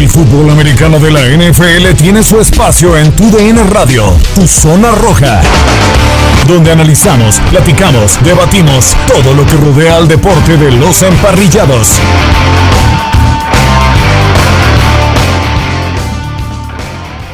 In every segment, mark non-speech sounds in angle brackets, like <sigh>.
El fútbol americano de la NFL tiene su espacio en tu DN Radio, tu zona roja, donde analizamos, platicamos, debatimos todo lo que rodea al deporte de los emparrillados.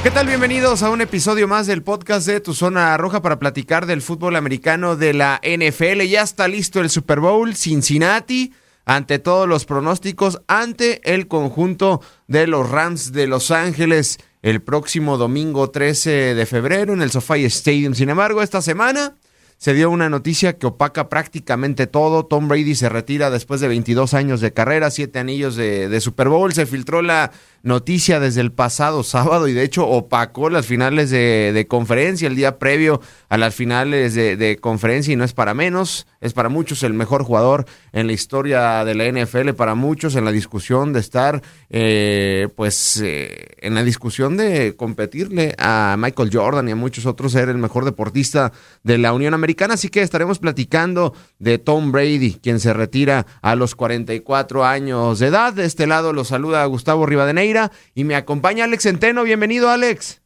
¿Qué tal? Bienvenidos a un episodio más del podcast de Tu Zona Roja para platicar del fútbol americano de la NFL. Ya está listo el Super Bowl, Cincinnati ante todos los pronósticos, ante el conjunto de los Rams de Los Ángeles el próximo domingo 13 de febrero en el SoFi Stadium. Sin embargo, esta semana se dio una noticia que opaca prácticamente todo. Tom Brady se retira después de 22 años de carrera, siete anillos de, de Super Bowl. Se filtró la noticia desde el pasado sábado y de hecho opacó las finales de, conferencia el día previo a las finales de, conferencia y no es para menos, es para muchos el mejor jugador en la historia de la NFL, para muchos en la discusión de estar, eh, pues, eh, en la discusión de competirle a Michael Jordan y a muchos otros ser el mejor deportista de la Unión Americana, así que estaremos platicando de Tom Brady, quien se retira a los 44 años de edad. De este lado lo saluda Gustavo Rivadeneira y me acompaña Alex Centeno. Bienvenido, Alex.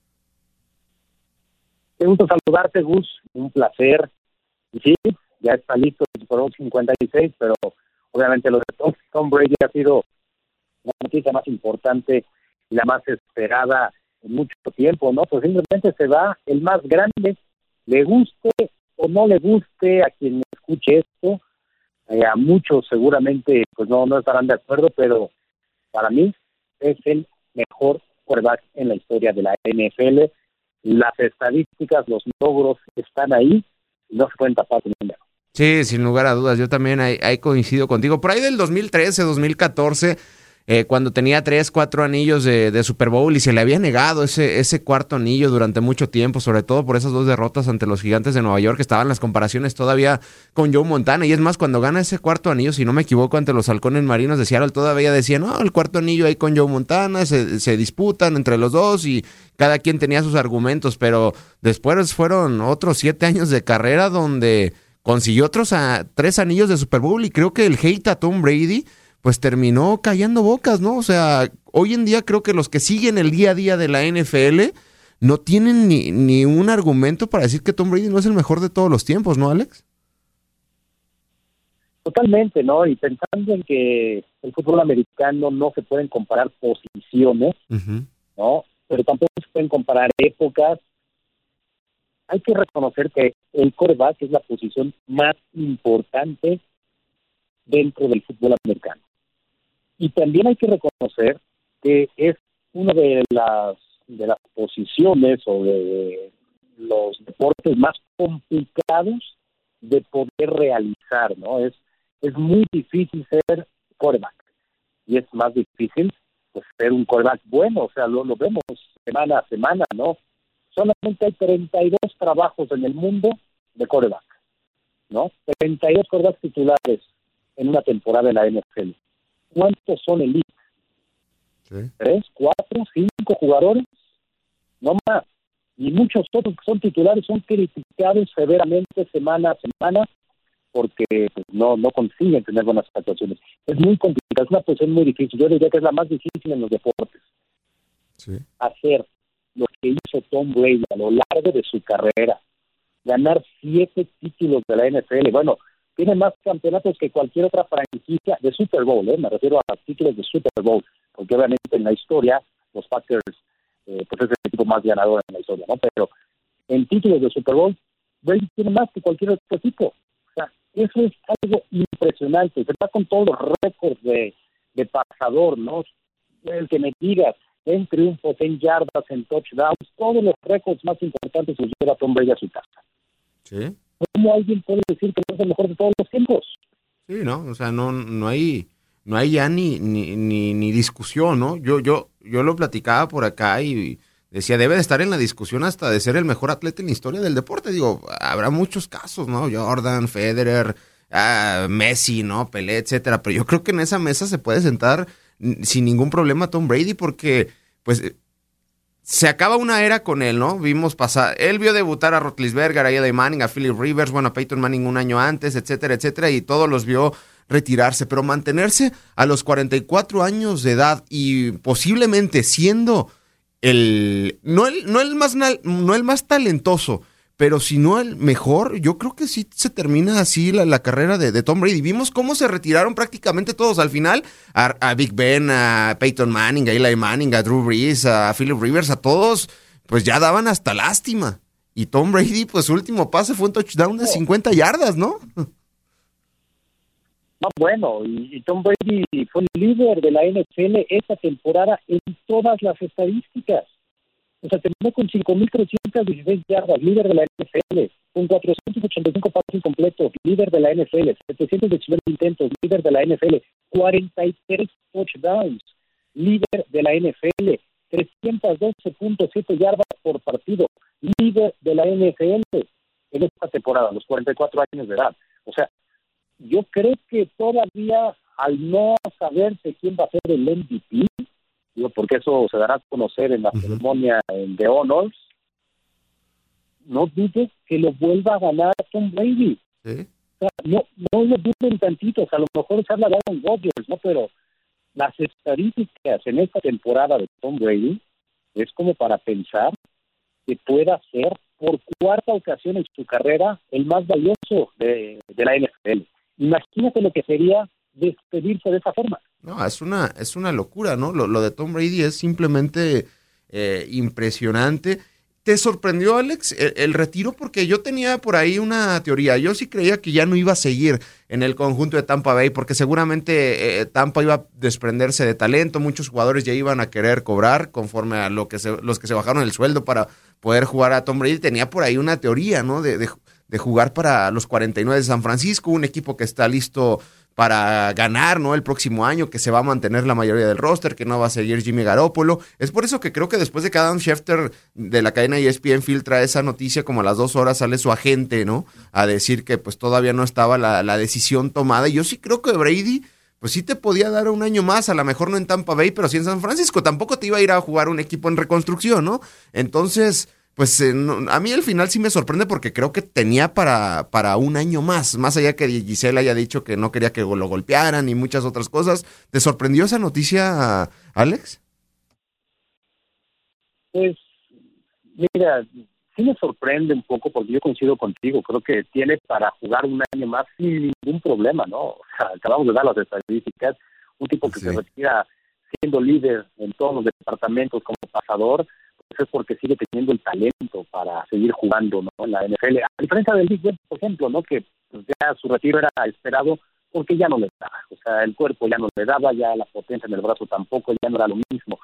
Qué gusto saludarte, Gus. Un placer. Sí, ya está listo el Super 56, pero obviamente lo de Tom, Brady ha sido la noticia más importante y la más esperada en mucho tiempo, ¿no? Pues simplemente se va el más grande, le guste o no le guste a quien escuche esto, eh, a muchos seguramente pues no, no estarán de acuerdo, pero para mí es el mejor quarterback en la historia de la NFL. Las estadísticas, los logros están ahí no se pueden tapar número. Sí, sin lugar a dudas, yo también ahí, ahí, coincido contigo. Por ahí del 2013, 2014, eh, cuando tenía tres, cuatro anillos de, Super Bowl y se le había negado ese, ese cuarto anillo durante mucho tiempo, sobre todo por esas dos derrotas ante los gigantes de Nueva York, que estaban las comparaciones todavía con Joe Montana. Y es más, cuando gana ese cuarto anillo, si no me equivoco, ante los halcones marinos de Seattle, todavía decían, no, el cuarto anillo ahí con Joe Montana, se, disputan entre los dos y cada quien tenía sus argumentos, pero después fueron otros siete años de carrera donde consiguió otros tres anillos de Super Bowl y creo que el hate a Tom Brady pues terminó callando bocas, ¿no? O sea, hoy en día creo que los que siguen el día a día de la NFL no tienen ni, ni un argumento para decir que Tom Brady no es el mejor de todos los tiempos, ¿no, Alex? Totalmente, ¿no? Y pensando en que el fútbol americano no se pueden comparar posiciones, ¿no? Pero tampoco se pueden comparar épocas. Hay que reconocer que el coreback es la posición más importante dentro del fútbol americano. Y también hay que reconocer que es una de las de las posiciones o de los deportes más complicados de poder realizar, ¿no? Es es muy difícil ser quarterback y es más difícil pues, ser un quarterback bueno, o sea, lo, lo vemos semana a semana, ¿no? Solamente hay 32 trabajos en el mundo de quarterback, ¿no? 32 quarterbacks titulares en una temporada en la NFL. ¿Cuántos son elite? ¿Tres, cuatro, cinco jugadores? No más. Y muchos otros que son titulares son criticados severamente semana a semana porque pues, no no consiguen tener buenas actuaciones. Es muy complicado, es una posición muy difícil. Yo diría que es la más difícil en los deportes. Hacer lo que hizo Tom Brady a lo largo de su carrera, ganar siete títulos de la NFL. Bueno, tiene más campeonatos que cualquier otra franquicia de Super Bowl, ¿eh? me refiero a títulos de Super Bowl, porque obviamente en la historia los Packers eh, pues es el equipo más ganador en la historia, ¿no? Pero en títulos de Super Bowl, Brady tiene más que cualquier otro equipo. O sea, eso es algo impresionante. Se está con todos los récords de, de pasador, ¿no? El que me digas, en triunfos, en yardas, en touchdowns, todos los récords más importantes los lleva Tom Brady a su casa. Sí. ¿Cómo alguien puede decir que no es el mejor de todos los tiempos? Sí, ¿no? O sea, no, no hay no hay ya ni, ni, ni, discusión, ¿no? Yo, yo, yo lo platicaba por acá y decía, debe de estar en la discusión hasta de ser el mejor atleta en la historia del deporte. Digo, habrá muchos casos, ¿no? Jordan, Federer, ah, Messi, ¿no? Pelé, etcétera. Pero yo creo que en esa mesa se puede sentar sin ningún problema Tom Brady porque, pues, se acaba una era con él, ¿no? Vimos pasar, él vio debutar a Rotlisberger, a Eli Manning, a Philip Rivers, bueno, a Peyton Manning un año antes, etcétera, etcétera, y todos los vio retirarse, pero mantenerse a los 44 años de edad y posiblemente siendo el no el, no el más no el más talentoso, pero si no el mejor, yo creo que sí se termina así la, carrera de, Tom Brady. Vimos cómo se retiraron prácticamente todos al final, a, Big Ben, a Peyton Manning, a Eli Manning, a Drew Brees, a Philip Rivers, a todos, pues ya daban hasta lástima. Y Tom Brady, pues su último pase fue un touchdown de 50 yardas, ¿no? No, bueno, y, Tom Brady fue el líder de la NFL esta temporada en todas las estadísticas. O sea, terminó con 5.316 yardas, líder de la NFL, con 485 pases completos, líder de la NFL, 719 intentos, líder de la NFL, 43 touchdowns, líder de la NFL, 312.7 yardas por partido, líder de la NFL en esta temporada, los 44 años de edad. O sea, yo creo que todavía al no saberse quién va a ser el MVP, porque eso se dará a conocer en la ceremonia de Honors, no dudes que lo vuelva a ganar Tom Brady. no, no lo duden tantito, a lo mejor se habla de Aaron Rodgers, ¿no? Pero las estadísticas en esta temporada de Tom Brady es como para pensar que pueda ser por cuarta ocasión en su carrera el más valioso de, de la NFL. Imagínate lo que sería despedirse de esa forma. No, es una, es una locura, ¿no? Lo, de Tom Brady es simplemente eh, impresionante. ¿Te sorprendió, Alex, el, retiro? Porque yo tenía por ahí una teoría. Yo sí creía que ya no iba a seguir en el conjunto de Tampa Bay, porque seguramente eh, Tampa iba a desprenderse de talento. Muchos jugadores ya iban a querer cobrar conforme a lo que los que se bajaron el sueldo para poder jugar a Tom Brady. Tenía por ahí una teoría, ¿no? De, de, de jugar para los 49 de San Francisco, un equipo que está listo para ganar, ¿no? El próximo año, que se va a mantener la mayoría del roster, que no va a seguir Jimmy Garoppolo. Es por eso que creo que después de que Adam Schefter de la cadena ESPN filtra esa noticia, como a las dos horas sale su agente, ¿no? A decir que pues todavía no estaba la, la decisión tomada. Y yo sí creo que Brady pues sí te podía dar un año más, a lo mejor no en Tampa Bay, pero sí en San Francisco. Tampoco te iba a ir a jugar un equipo en reconstrucción, ¿no? Entonces, pues eh, a mí el final sí me sorprende porque creo que tenía para, para un año más, más allá que Gisela haya dicho que no quería que lo golpearan y muchas otras cosas. ¿Te sorprendió esa noticia, Alex? Pues, mira, sí me sorprende un poco porque yo coincido contigo, creo que tiene para jugar un año más sin ningún problema, ¿no? O sea, acabamos de dar las estadísticas, un tipo que se retira siendo líder en todos los departamentos como pasador, es porque sigue teniendo el talento para seguir jugando ¿no? en la NFL. A diferencia del Big Ben, por ejemplo, ¿no? que pues, ya su retiro era esperado porque ya no le daba. O sea, el cuerpo ya no le daba, ya la potencia en el brazo tampoco, ya no era lo mismo.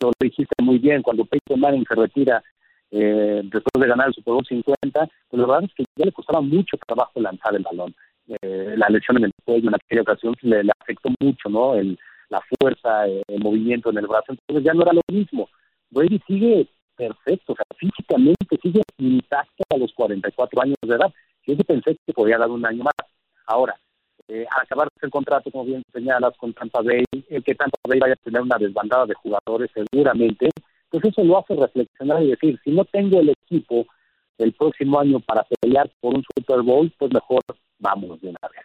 Lo dijiste muy bien, cuando Peyton Manning se retira eh, después de ganar el Super Bowl 50, pues la verdad es que ya le costaba mucho trabajo lanzar el balón. Eh, la lesión en el cuello en aquella ocasión le, le afectó mucho, ¿no? El, la fuerza, el movimiento en el brazo, entonces ya no era lo mismo. Brady sigue perfecto, o sea, físicamente sigue intacto a los 44 años de edad. Yo pensé que podía dar un año más. Ahora, eh, al acabar el contrato, como bien señalas, con Tampa Bay, el que Tampa Bay vaya a tener una desbandada de jugadores seguramente, pues eso lo hace reflexionar y decir, si no tengo el equipo el próximo año para pelear por un Super Bowl, pues mejor vámonos de una vez.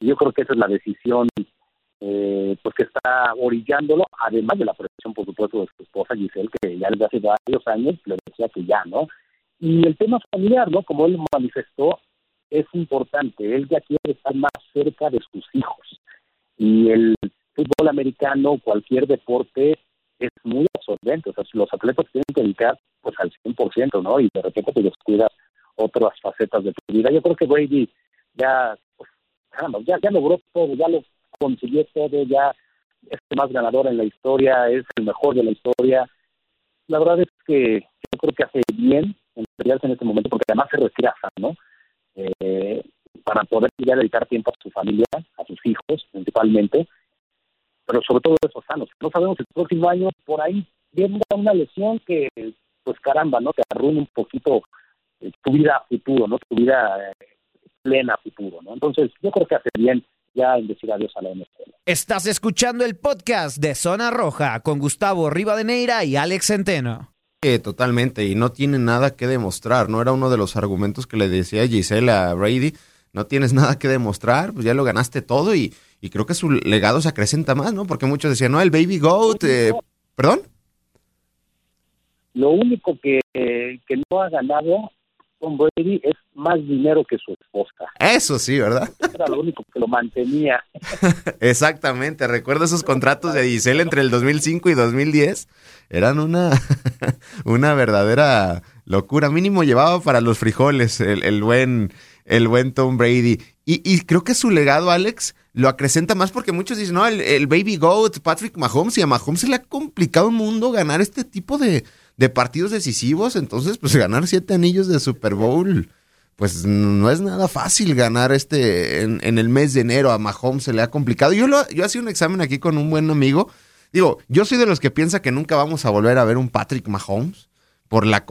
Yo creo que esa es la decisión eh, pues que está orillándolo, además de la presión, por supuesto, de su esposa Giselle, que ya desde hace varios años le decía que ya, ¿no? Y el tema familiar, ¿no? Como él manifestó, es importante. Él ya quiere estar más cerca de sus hijos. Y el fútbol americano, cualquier deporte, es muy absorbente. O sea, los atletas tienen que dedicar pues al 100%, ¿no? Y de repente te descuidas otras facetas de tu vida. Yo creo que Brady ya, pues, ya, ya logró todo, ya lo consiguió todo, ya es el más ganador en la historia, es el mejor de la historia. La verdad es que yo creo que hace bien en en este momento, porque además se retira ¿no? Eh, para poder ya dedicar tiempo a su familia, a sus hijos principalmente. pero sobre todo esos sanos. No sabemos el próximo año por ahí viene una lesión que, pues caramba, ¿no? Te arruina un poquito eh, tu vida a futuro, ¿no? Tu vida eh, plena a futuro, ¿no? Entonces, yo creo que hace bien ya en decir adiós a la NFL. Estás escuchando el podcast de Zona Roja con Gustavo Rivadeneira y Alex Centeno. totalmente, y no tiene nada que demostrar, ¿no? Era uno de los argumentos que le decía Giselle a Brady, no tienes nada que demostrar, pues ya lo ganaste todo y, y creo que su legado se acrecenta más, ¿no? Porque muchos decían, no, el Baby Goat, eh, ¿perdón? Lo único que, que no ha ganado Tom Brady es más dinero que su esposa. Eso sí, ¿verdad? Era lo único que lo mantenía. <laughs> Exactamente. Recuerdo esos contratos de Giselle entre el 2005 y 2010. Eran una, <laughs> una verdadera locura. Mínimo llevaba para los frijoles el, el buen, el buen Tom Brady. Y, y, creo que su legado, Alex, lo acrecenta más porque muchos dicen, no, el, el Baby Goat, Patrick Mahomes, y a Mahomes se le ha complicado un mundo ganar este tipo de, de partidos decisivos, entonces pues ganar siete anillos de Super Bowl, pues no es nada fácil ganar este en, el mes de enero a Mahomes se le ha complicado. Yo lo, yo hacía un examen aquí con un buen amigo. Digo, yo soy de los que piensa que nunca vamos a volver a ver un Patrick Mahomes por la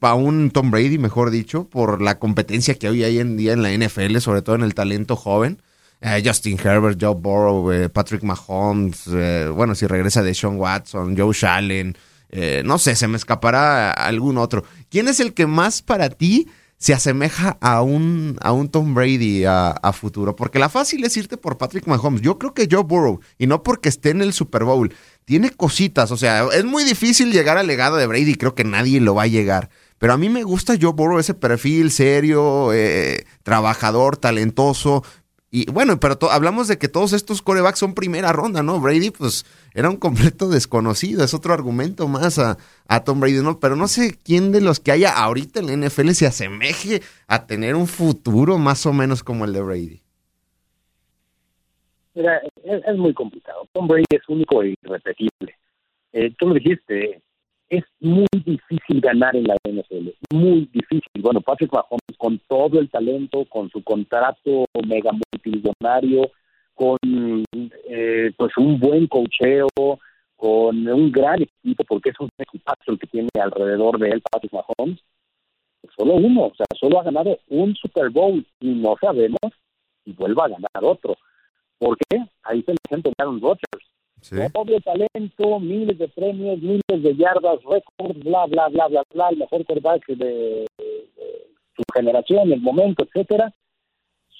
a un Tom Brady, mejor dicho, por la competencia que hoy hay en día en la NFL, sobre todo en el talento joven. Eh, Justin Herbert, Joe Burrow, eh, Patrick Mahomes, eh, bueno, si regresa de Sean Watson, Joe Shallen, eh, no sé, se me escapará algún otro. ¿Quién es el que más para ti se asemeja a un, a un Tom Brady a, futuro? Porque la fácil es irte por Patrick Mahomes. Yo creo que Joe Burrow, y no porque esté en el Super Bowl, tiene cositas. O sea, es muy difícil llegar al legado de Brady, creo que nadie lo va a llegar. Pero a mí me gusta Joe Burrow, ese perfil serio, eh, trabajador, talentoso, y bueno, pero hablamos de que todos estos corebacks son primera ronda, ¿no? Brady, pues, era un completo desconocido. Es otro argumento más a, a, Tom Brady, ¿no? Pero no sé quién de los que haya ahorita en la NFL se asemeje a tener un futuro más o menos como el de Brady. Mira, es, muy complicado. Tom Brady es único e irrepetible. Eh, tú lo dijiste, es muy difícil ganar en la NFL, muy difícil. Bueno, Patrick Mahomes con todo el talento, con su contrato mega multimillonario, con eh, pues un buen cocheo, con un gran equipo, porque es un equipazo el que tiene alrededor de él Patrick Mahomes. Solo uno, o sea, solo ha ganado un Super Bowl y no sabemos si vuelva a ganar otro. ¿Por qué? Ahí está el ejemplo Aaron Rodgers Sí. Talento, miles de premios, miles de yardas, récords, bla, bla, bla, bla, bla, el mejor quarterback de, su generación, el momento, etcétera.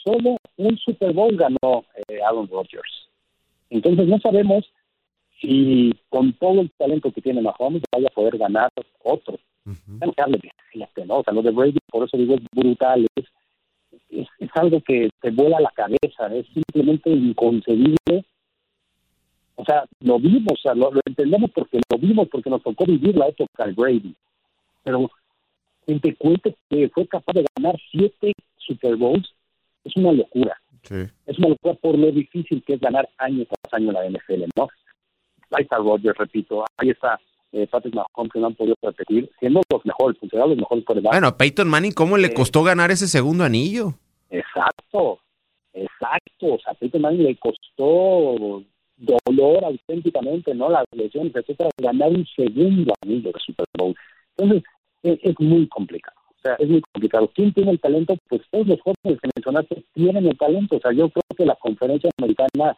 Solo un Super Bowl ganó eh, Aaron Rodgers. Entonces no sabemos si con todo el talento que tiene Mahomes vaya a poder ganar otro. Uh -huh. ¿no? O sea, lo de Brady, por eso digo, es brutal, es, es, es algo que te vuela la cabeza, es simplemente inconcebible o sea, lo vimos, o sea, lo, lo, entendemos porque lo vimos, porque nos tocó vivir la época de Brady. Pero en te cuente que fue capaz de ganar siete Super Bowls, es una locura. Sí. Es una locura por lo difícil que es ganar año tras año la NFL, ¿no? Ahí está Rodgers, repito, ahí está eh, Patrick Mahomes, que no han podido repetir, siendo los mejores, considerados los mejores quarterbacks. Bueno, a Peyton Manning, ¿cómo le costó ganar ese segundo anillo? Exacto, exacto. O sea, a Peyton Manning le costó dolor auténticamente, ¿no? Las lesiones, etcétera, ganar un segundo anillo de Super Bowl. Entonces, es, es, muy complicado. O sea, es muy complicado. ¿Quién tiene el talento? Pues todos los jóvenes que mencionaste tienen el talento. O sea, yo creo que la conferencia americana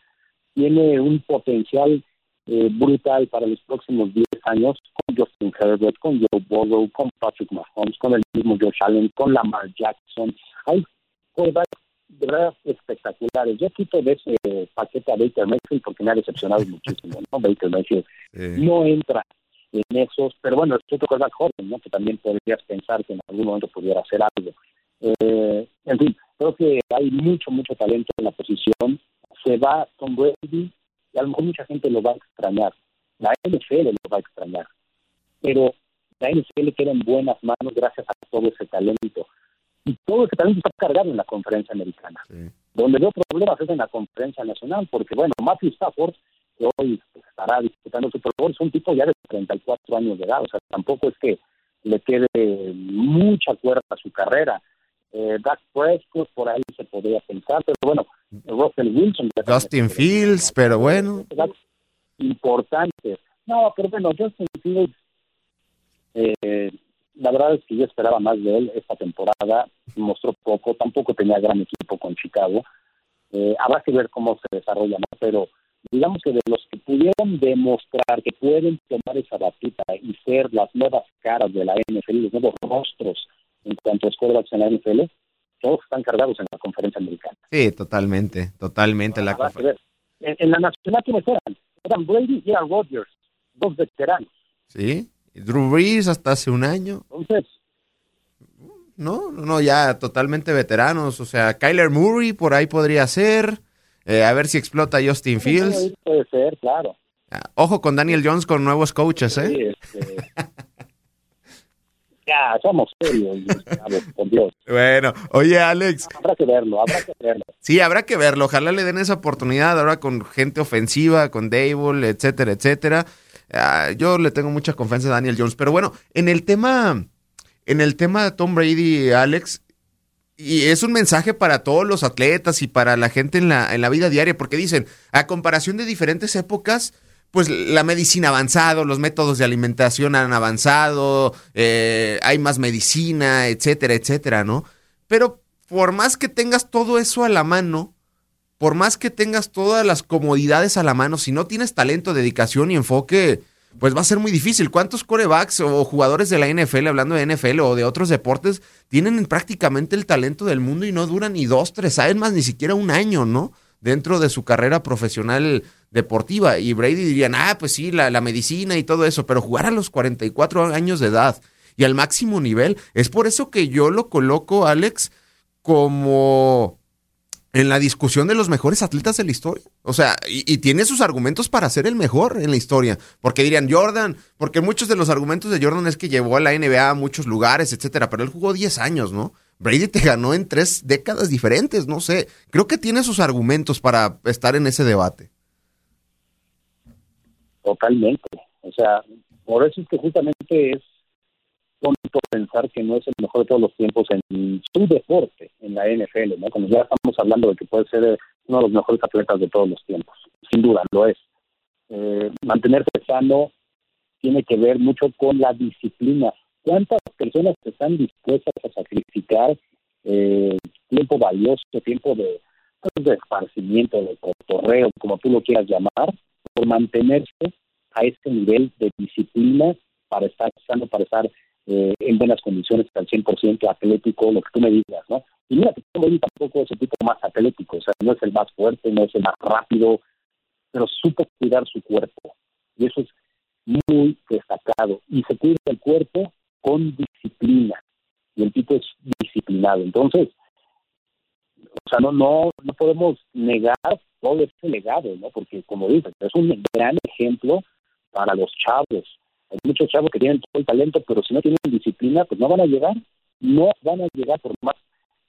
tiene un potencial eh, brutal para los próximos 10 años con Justin Herbert, con Joe Burrow, con Patrick Mahomes, con el mismo Josh Allen, con Lamar Jackson. Hay quarterbacks de verdad espectaculares. Yo quito de ese paquete a Baker Mayfield porque me ha decepcionado muchísimo, ¿no? Baker Mayfield no entra en esos, pero bueno, es otro cosa joven, ¿no? Que también podrías pensar que en algún momento pudiera hacer algo. Eh, en fin, creo que hay mucho, mucho talento en la posición. Se va Tom Brady y a lo mejor mucha gente lo va a extrañar. La NFL lo va a extrañar. Pero la NFL queda en buenas manos gracias a todo ese talento y todo ese talento está cargado en la conferencia americana. Sí. Donde veo problemas es en la conferencia nacional, porque bueno, Matthew Stafford, que hoy estará disputando su Bowl, es un tipo ya de 34 años de edad, o sea, tampoco es que le quede mucha cuerda a su carrera. Eh, Dak Prescott, por ahí se podría pensar, pero bueno, Russell Wilson. Justin Fields, pero bueno. importantes. No, pero bueno, Justin Fields, eh, la verdad es que yo esperaba más de él esta temporada, mostró poco, tampoco tenía gran equipo con Chicago. Eh, habrá que ver cómo se desarrolla más, pero digamos que de los que pudieron demostrar que pueden tomar esa batuta y ser las nuevas caras de la NFL, los nuevos rostros en cuanto a escuelas en la NFL, todos están cargados en la conferencia americana. Sí, totalmente, totalmente. la en, en, la nacional, ¿quiénes eran? Eran Brady y Rodgers, dos veteranos. Sí, Drew Brees hasta hace un año. Entonces, no, no, ya totalmente veteranos. O sea, Kyler Murray por ahí podría ser. Eh, a ver si explota Justin Fields. Puede ser, claro. Ah, ojo con Daniel Jones con nuevos coaches, ¿eh? Este, ya, somos serios, por Dios. Bueno, oye, Alex. Habrá que verlo, habrá que verlo. Sí, habrá que verlo. Ojalá le den esa oportunidad ahora con gente ofensiva, con Dable, etcétera, etcétera. Ah, yo le tengo mucha confianza a Daniel Jones. Pero bueno, en el tema, en el tema de Tom Brady, Alex, y es un mensaje para todos los atletas y para la gente en la, en la vida diaria, porque dicen, a comparación de diferentes épocas, pues la medicina ha avanzado, los métodos de alimentación han avanzado, eh, hay más medicina, etcétera, etcétera, ¿no? Pero por más que tengas todo eso a la mano, por más que tengas todas las comodidades a la mano, si no tienes talento, dedicación y enfoque, pues va a ser muy difícil. ¿Cuántos corebacks o jugadores de la NFL, hablando de NFL o de otros deportes, tienen prácticamente el talento del mundo y no duran ni dos, tres años más, ni siquiera un año, ¿no? Dentro de su carrera profesional deportiva. Y Brady dirían, ah, pues sí, la, la medicina y todo eso, pero jugar a los 44 años de edad y al máximo nivel, es por eso que yo lo coloco, Alex, como en la discusión de los mejores atletas de la historia. O sea, y, tiene sus argumentos para ser el mejor en la historia. Porque dirían Jordan, porque muchos de los argumentos de Jordan es que llevó a la NBA a muchos lugares, etcétera, pero él jugó 10 años, ¿no? Brady te ganó en tres décadas diferentes, no sé. Creo que tiene sus argumentos para estar en ese debate. Totalmente. O sea, por eso es que justamente es tonto pensar que no es el mejor de todos los tiempos en su deporte, en la NFL, ¿no? Como ya estamos hablando de que puede ser uno de los mejores atletas de todos los tiempos. Sin duda, lo es. Eh, mantenerse sano tiene que ver mucho con la disciplina. ¿Cuántas personas están dispuestas a sacrificar eh, tiempo valioso, tiempo de, pues, esparcimiento, de cotorreo, como tú lo quieras llamar, por mantenerse a este nivel de disciplina para estar sano, para estar eh, en buenas condiciones, al 100% atlético, lo que tú me digas, ¿no? Y mira que tampoco es el tipo más atlético, o sea, no es el más fuerte, no es el más rápido, pero supo cuidar su cuerpo. Y eso es muy destacado. Y se cuida el cuerpo con disciplina. Y el tipo es disciplinado. Entonces, o sea, no, no, no podemos negar todo ese legado, ¿no? Porque, como dices, es un gran ejemplo para los chavos, hay muchos chavos que tienen todo el talento, pero si no tienen disciplina, pues no van a llegar. No van a llegar por más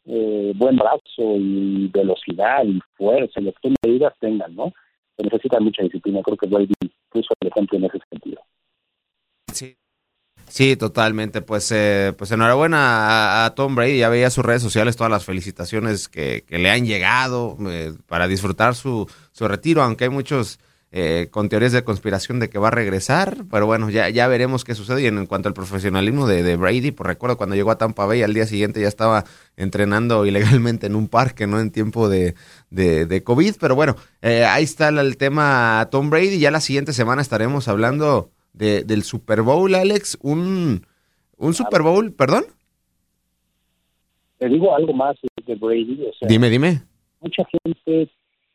eh, buen brazo y velocidad y fuerza, lo que tú me tengan, ¿no? Se necesita mucha disciplina. Creo que Brady puso el ejemplo en ese sentido. Sí. Sí, totalmente. Pues, eh, pues enhorabuena a, Tom Brady. Ya veía sus redes sociales todas las felicitaciones que, le han llegado eh, para disfrutar su, su retiro, aunque hay muchos eh, con teorías de conspiración de que va a regresar, pero bueno, ya, ya veremos qué sucede. Y en, cuanto al profesionalismo de, Brady, pues recuerdo cuando llegó a Tampa Bay, al día siguiente ya estaba entrenando ilegalmente en un parque, ¿no? En tiempo de, de, COVID, pero bueno, eh, ahí está el tema Tom Brady. Ya la siguiente semana estaremos hablando de, del Super Bowl, Alex. Un, un Super Bowl, perdón. Te digo algo más de Brady. dime, dime. Mucha gente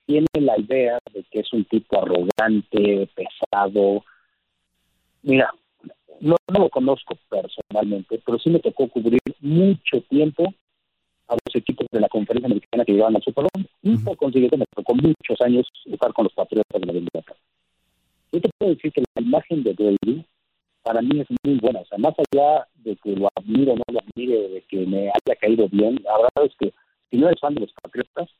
tiene la idea de que es un tipo arrogante, pesado. Mira, no, lo conozco personalmente, pero sí me tocó cubrir mucho tiempo a los equipos de la conferencia americana que llevaban al Super Bowl y por consiguiente me tocó muchos años estar con los Patriotas de la Inglaterra. Yo te puedo decir que la imagen de Brady para mí es muy buena. O sea, más allá de que lo admiro o no lo admire, de que me haya caído bien, la verdad es que si no eres fan de los Patriotas,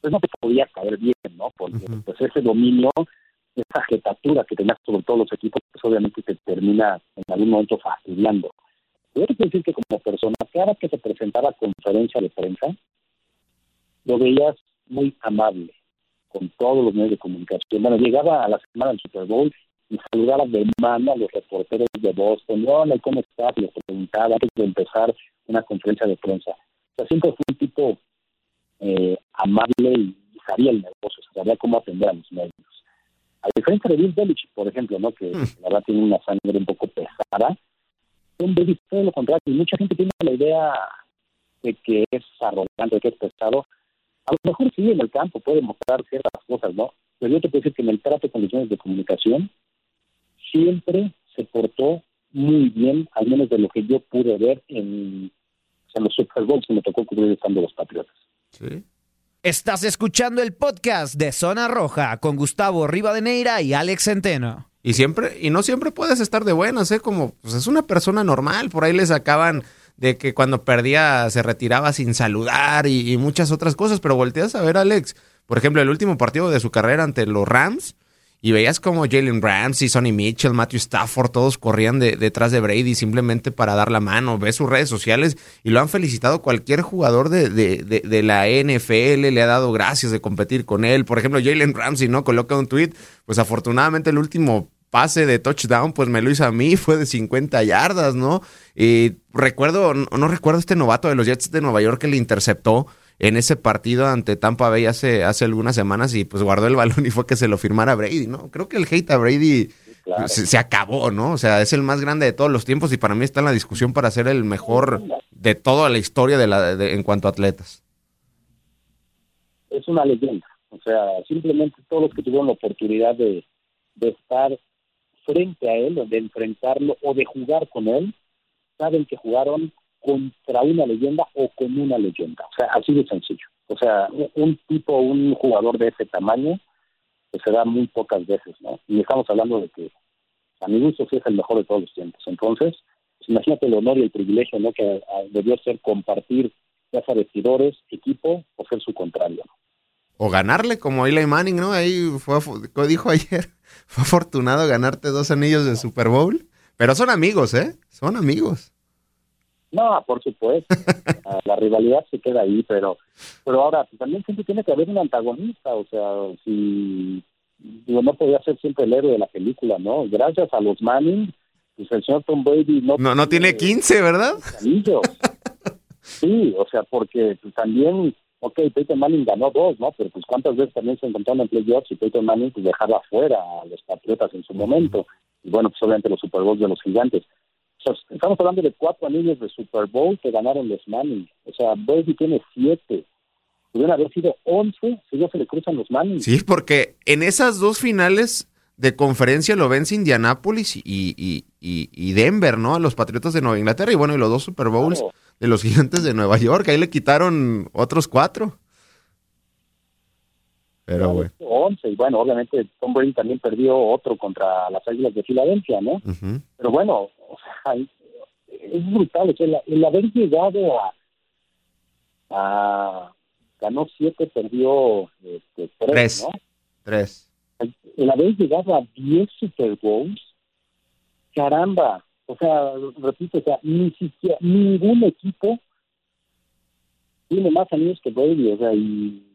pues no te podía caer bien, ¿no? Porque pues ese dominio, esa jetatura que tenías sobre todos los equipos, pues obviamente te termina en algún momento fastidiando. Yo te decir que como persona, cada que se presentaba conferencia de prensa, lo veías muy amable, con todos los medios de comunicación. Bueno, llegaba a la semana del Super Bowl y saludaba de mano a los reporteros de Boston. Hola, ¿cómo estás? Y les preguntaba antes de empezar una conferencia de prensa. O sea, siempre fue un tipo eh, amable y sabía el negocio, sabía cómo atender a los medios. A diferencia de Bill Belichick, por ejemplo, ¿no? que hmm. la verdad tiene una sangre un poco pesada, un David todo lo contrario. Y mucha gente tiene la idea de que es arrogante, de que es pesado. A lo mejor sí en el campo puede mostrar ciertas cosas, ¿no? Pero yo te puedo decir que en el trato de condiciones de comunicación siempre se portó muy bien, al menos de lo que yo pude ver en, en los Super Bowls que me tocó cubrir estando los Patriotas. Sí. Estás escuchando el podcast de Zona Roja con Gustavo Rivadeneira y Alex Centeno. Y siempre, y no siempre puedes estar de buenas, ¿eh? Como, pues es una persona normal. Por ahí le sacaban de que cuando perdía se retiraba sin saludar y, y muchas otras cosas. Pero volteas a ver, Alex, por ejemplo, el último partido de su carrera ante los Rams y veías como Jalen Ramsey, Sonny Mitchell, Matthew Stafford, todos corrían detrás de Brady simplemente para dar la mano. Ves sus redes sociales y lo han felicitado cualquier jugador de, de, de, la NFL, le ha dado gracias de competir con él. Por ejemplo, Jalen Ramsey, ¿no? Coloca un tweet, pues afortunadamente el último pase de touchdown, pues me lo hizo a mí, <laughs> fue de 50 yardas, ¿no? Y recuerdo, no recuerdo este novato de los Jets de Nueva York que le interceptó en ese partido ante Tampa Bay hace, hace algunas semanas y pues guardó el balón y fue que se lo firmara Brady, ¿no? Creo que el hate a Brady se, acabó, ¿no? O sea, es el más grande de todos los tiempos y para mí está en la discusión para ser el mejor de toda la historia de la, en cuanto a atletas. Es una leyenda, o sea, simplemente todos los que tuvieron la oportunidad de, de estar frente a él, de enfrentarlo o de jugar con él, saben que jugaron contra una leyenda o con una leyenda. O sea, así de sencillo. O sea, un tipo, un jugador de ese tamaño, pues se da muy pocas veces, ¿no? Y estamos hablando de que a mi gusto sí es el mejor de todos los tiempos. Entonces, pues imagínate el honor y el privilegio, ¿no? Que ah, debió ser compartir ya sea vestidores, equipo o ser su contrario, O ganarle como Eli Manning, ¿no? Ahí fue, dijo ayer, <laughs> fue afortunado ganarte dos anillos de Super Bowl. Pero son amigos, ¿eh? Son amigos. No, por supuesto. <laughs> Ah, la rivalidad se queda ahí, pero pero ahora también siempre tiene que haber un antagonista. O sea, si digo, no podía ser siempre el héroe de la película, ¿no? Gracias a los Manning, pues el señor Tom Brady no... No, no tiene 15, ¿verdad? <laughs> Sí, o sea, porque pues, también, ok, Peyton Manning ganó dos, ¿no? Pero pues cuántas veces también se encontraron en playoffs y Peyton Manning pues dejaba afuera a los Patriotas en su momento. Y bueno, pues obviamente los Super Bowls de los gigantes estamos hablando de cuatro anillos de Super Bowl que ganaron los Manning. O sea, Brady tiene siete. Pudieron haber sido once si no se le cruzan los Manning. Sí, porque en esas dos finales de conferencia lo vence Indianápolis y, y, y, Denver, ¿no? A los Patriotas de Nueva Inglaterra y bueno, y los dos Super Bowls de los Gigantes de Nueva York. Ahí le quitaron otros cuatro. Pero bueno. Once, y bueno, obviamente Tom Brady también perdió otro contra las Águilas de Filadelfia, ¿no? Pero bueno, o sea, es brutal, el, haber llegado a, a ganó siete, perdió este, tres, ¿no? Tres. El, haber llegado a diez Super Bowls, caramba, o sea, repito, o sea, ni siquiera, ningún equipo tiene más años que Brady, o sea, y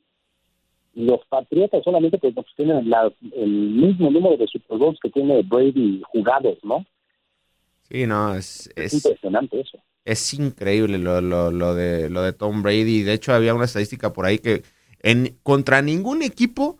los Patriotas solamente pues, pues tienen el mismo número de Super Bowls que tiene Brady jugados, ¿no? Sí, no, es, es, impresionante eso. Es increíble lo, lo, lo, de, lo de Tom Brady. De hecho, había una estadística por ahí que en, contra ningún equipo,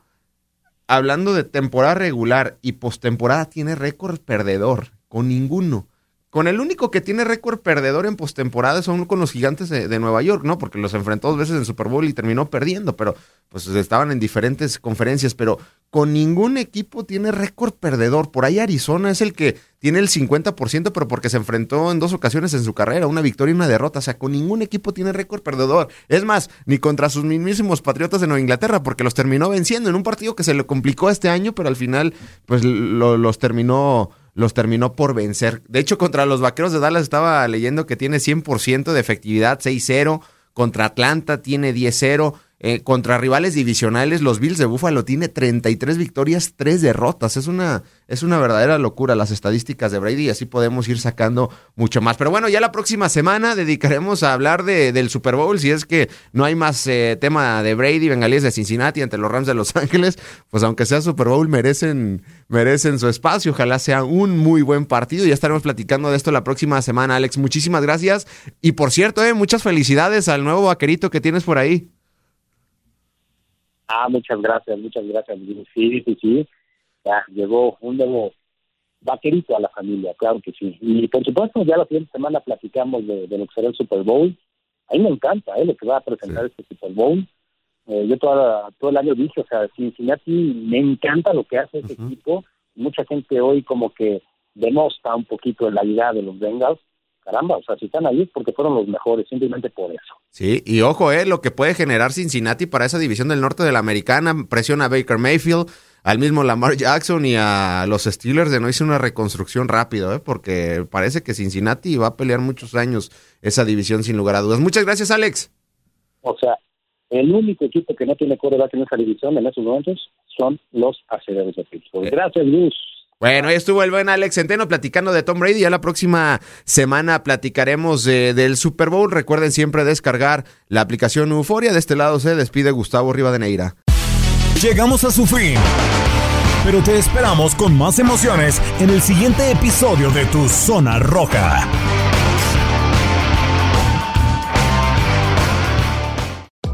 hablando de temporada regular y postemporada, tiene récord perdedor. Con ninguno. Con el único que tiene récord perdedor en postemporada son con los gigantes de, Nueva York, ¿no? Porque los enfrentó dos veces en Super Bowl y terminó perdiendo, pero pues estaban en diferentes conferencias, pero con ningún equipo tiene récord perdedor. Por ahí Arizona es el que tiene el 50%, pero porque se enfrentó en dos ocasiones en su carrera, una victoria y una derrota. O sea, con ningún equipo tiene récord perdedor. Es más, ni contra sus mismísimos Patriotas de Nueva Inglaterra, porque los terminó venciendo en un partido que se le complicó este año, pero al final, pues los terminó los terminó por vencer. De hecho, contra los Vaqueros de Dallas estaba leyendo que tiene 100% de efectividad, 6-0. Contra Atlanta tiene 10-0. Eh, contra rivales divisionales, los Bills de Buffalo tiene 33 victorias, 3 derrotas. Es una, es una verdadera locura las estadísticas de Brady y así podemos ir sacando mucho más. Pero bueno, ya la próxima semana dedicaremos a hablar de, del Super Bowl. Si es que no hay más eh, tema de Brady, bengalíes de Cincinnati ante los Rams de Los <laughs> Ángeles, pues aunque sea Super Bowl, merecen, merecen su espacio. Ojalá sea un muy buen partido. Ya estaremos platicando de esto la próxima semana, Alex. Muchísimas gracias. Y por cierto, eh, muchas felicidades al nuevo vaquerito que tienes por ahí. Ah, muchas gracias, muchas gracias. Sí, sí, sí. Ya llegó un nuevo vaquerito a la familia, claro que sí. Y por supuesto, ya la siguiente semana platicamos de, lo que será el Super Bowl. A mí me encanta ¿eh? lo que va a presentar este Super Bowl. Eh, yo toda, todo el año dije, o sea, Cincinnati me encanta lo que hace ese equipo. Mucha gente hoy como que denosta un poquito la idea de los Bengals caramba, o sea, si están ahí es porque fueron los mejores, simplemente por eso. Sí, y ojo, eh, lo que puede generar Cincinnati para esa división del norte de la americana, presiona a Baker Mayfield, al mismo Lamar Jackson y a los Steelers de no hice una reconstrucción rápido, eh, porque parece que Cincinnati va a pelear muchos años esa división sin lugar a dudas. Muchas gracias, Alex. O sea, el único equipo que no tiene coreback en esa división en esos momentos son los aceleradores de Pittsburgh. Eh. Gracias, Luis. Bueno, ahí estuvo el buen Alex Centeno platicando de Tom Brady. Ya la próxima semana platicaremos del Super Bowl. Recuerden siempre descargar la aplicación Euforia. De este lado se despide Gustavo Rivadeneira. Llegamos a su fin. Pero te esperamos con más emociones en el siguiente episodio de Tu Zona Roja.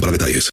para detalles.